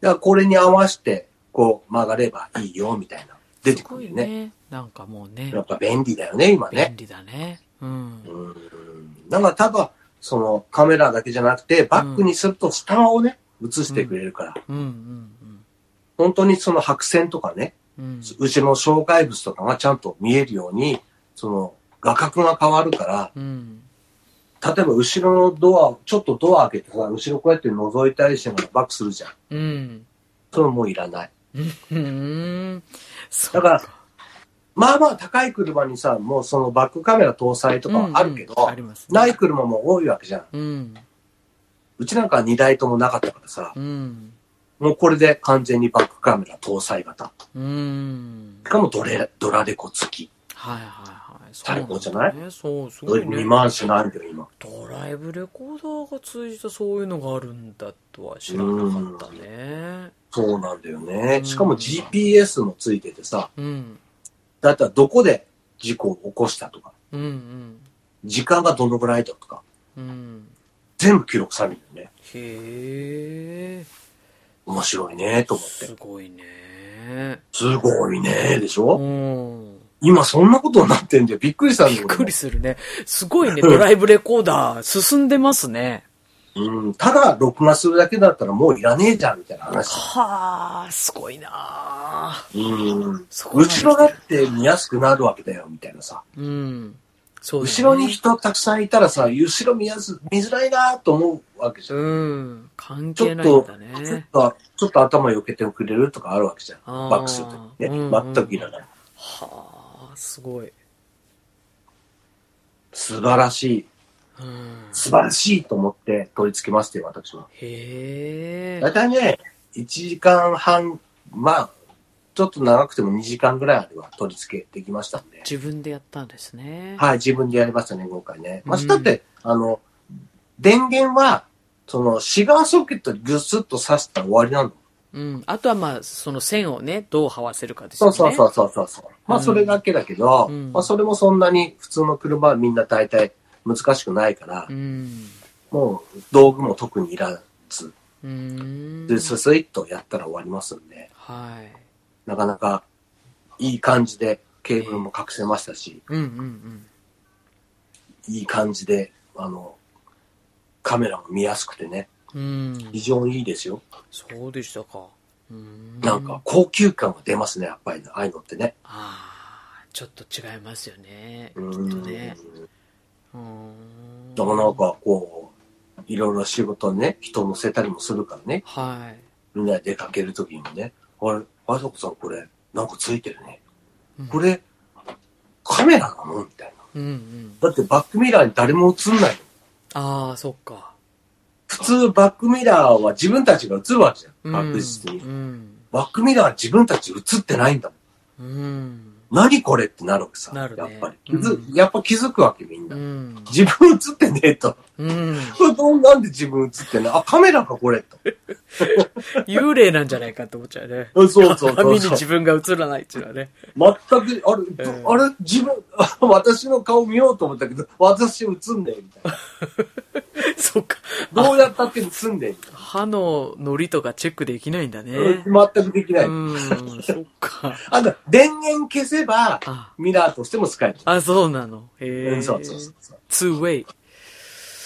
だからこれに合わせて、こう曲がればいいよ、みたいな。出てくるよね。ね。なんかもうねや、っぱ便利だよね、今ね便。利だね。うん。うん。だからただ、そのカメラだけじゃなくて、バックにすると下をね、映してくれるから、うんうん本当にその白線とかね、うん。うん。後ろの障害物とかがちゃんと見えるように、その画角が変わるから、うん。例えば後ろのドア、ちょっとドア開けてさ、後ろこうやって覗いたりしてバックするじゃん。うん。それもういらない。だから、まあまあ高い車にさ、もうそのバックカメラ搭載とかはあるけど、うんうんねない車も多いわけじゃん。うん。うちなんかは2台ともなかったからさ、うん。もうこれで完全にバックカメラ搭載型。うん。しかもドレ、ドラレコ付き。はいはいはい。最高じゃない？そうすごいねれ2。万しないんだよ、今。ドライブレコーダーが通じたそういうのがあるんだとは知らなかったね。そうなんだようね。んしかも GPS もついててさ、うん。だったらどこで事故を起こしたとか、うんうん。時間がどのぐらいだとか、うん。全部記録されるよね。へえ。面白いね、と思ってす。ごいね。すごいね、でしうょん。今そんなことになってんだよ。びっくりしたんだよ。びっくりするね。すごいね、ドライブレコーダー進んでますね。うん。ただ、録画するだけだったらもういらねえじゃん、みたいな話。はあ、すごいなあうん。後ろだって見やすくなるわけだよ、みたいなさ。うん。そうだね後ろに人たくさんいたらさ、後ろ見やす、見づらいなと思うわけじゃん。うん。関係ないんとだ、ちょっね。と、ちょっと頭避けてくれるとかあるわけじゃん。バックするときね。うんうん全くいらない。はあ、すごい。素晴らしい。うん。素晴らしいと思って取り付けましたよ、私は。へえだい。たいね、1時間半、まあ、ちょっと長くても2時間ぐらいあれば取り付けできましたんで。自分でやったんですね。はい、自分でやりましたね、今回ね。まあ、うんだって、あの、電源は、その、シガーソケットにぐすっと挿したら終わりなの。うん。あとはまあ、その線をね、どう這わせるかですよね。そうそうそうそうそう。まあ、うんそれだけだけど、うんまあ、それもそんなに普通の車はみんな大体難しくないから、うん。もう道具も特にいらず、うーん。で、ススイッとやったら終わりますんで、はい。なかなかいい感じでケーブルも隠せましたし、うんうんうん。いい感じで、あの、カメラも見やすくてね、うん。非常にいいですよ。そうでしたか。んなんか、高級感が出ますね、やっぱり、ああいうのってね。ああ、ちょっと違いますよね。きっうん。とね。うーん。だからなんか、こう、いろいろ仕事にね、人乗せたりもするからね、はい。みんなで出かけるときにもね、あれ、あそこさんこれ、なんかついてるね。うんこれ、カメラなの？みたいな。うんうん。だってバックミラーに誰も映んないの。ああ、そっか。普通バックミラーは自分たちが映るわけじゃん。うん確実に。うん。バックミラーは自分たち映ってないんだもん。うん。何これってなるわけさ。なるねやっぱり。やっぱ気づくわけみんな。うん。自分映ってねえと。うん。これどうなんで自分映ってんの？あ、カメラかこれと。[LAUGHS] 幽霊なんじゃないかって思っちゃうね。そうそうそう鏡に。自分が映らないっていうのはね。全く、あれ、ええあれ、自分、あ [LAUGHS] 私の顔見ようと思ったけど、私映んねえみたいな。[LAUGHS] そっか。どうやったって映んねえみたい歯のノリとかチェックできないんだね。な。全くできない。うん、そっか。あの、電源消せば、あ、ミラーとしても使える。あ、そうなの。へえ。うん、そうそうそうそう。ツーウェイ。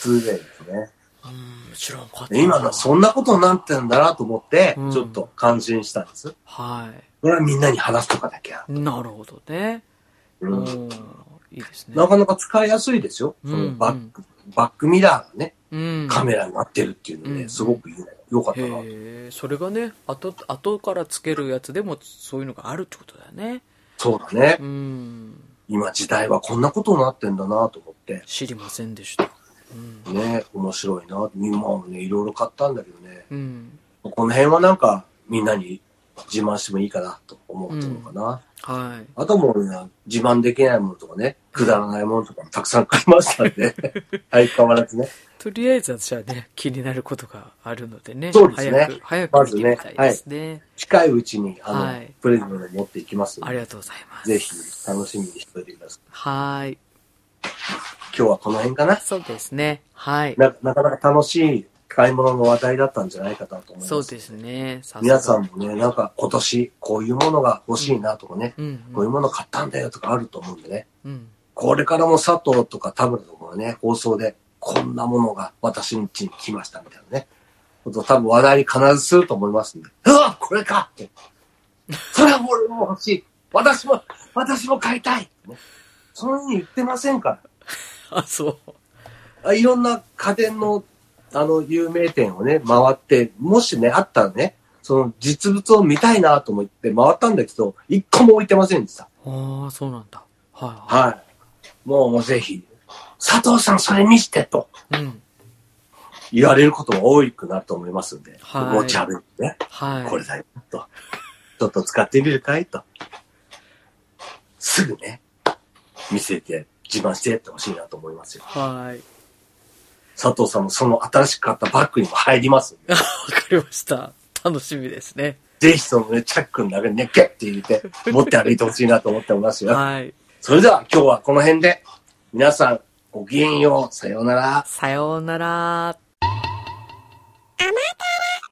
ツーウェイですね。うん、知らんかったで今のそんなことになってんだなと思ってうん、ちょっと感心したんです。はこれはみんなに話すとかだけは。い。なるほどね。ううんん。いいですね。なかなか使いやすいですよ。うんそのバック、バックミラーがね、うん。カメラになってるっていうのうんね、すごくいいね。よかったな。へえ、それがね、後、後からつけるやつでもそういうのがあるってことだよね。そうだねう。ん。今時代はこんなことになってんだなと思って。知りませんでした。うん。ね、面白いな。今もね、いろいろ買ったんだけどね。うん。この辺はなんか、みんなに自慢してもいいかなと思ってるのかな。はい。あともうね、自慢できないものとかね、くだらないものとかもたくさん買いましたんで、[LAUGHS] 相変わらずね。とりあえず私はね、気になることがあるのでね。そうですね早く、早く見てみたいですね。近いうちに、あの、はいプレゼントを持っていきますので、ありがとうございます。ぜひ楽しみにしておいてください。はい。今日はこの辺かな。そうですね。はい。ななかなか楽しい買い物の話題だったんじゃないかなと思います。そうですね。皆さんもね、なんか今年こういうものが欲しいなとかね、うん、こういうもの買ったんだよとかあると思うんでね、うん。これからも佐藤とか田村とかがね、放送でこんなものが私の家に来ましたみたいなね、ことを多分話題に必ずすると思いますんで、うわこれかって。それは俺も欲しい。私も、私も買いたい、ね。そのように言ってませんから。あ、そう。あいろんな家電の、あの、有名店をね、回って、もしね、あったらね、その実物を見たいなと思って回ったんだけど、一個も置いてませんでした。ああ、そうなんだ。はい、ははい。もうもうぜひ、佐藤さんそれ見してとい。うん。言われることも多くなると思いますんで、はい持ち歩いてね、はい。これだよ、と。ちょっと使ってみるかいと。すぐね、見せて、自慢してやってほしいなと思いますよ。はい。佐藤さんもその新しく買ったバッグにも入りますんであ [LAUGHS] わかりました。楽しみですね。ぜひそのね、チャックの中にね、ゲッて入れて、[LAUGHS] 持って歩いてほしいなと思っておりますよ。はい。それでは今日はこの辺で、皆さん、ごきげんよう。さようなら。さようなら。あまた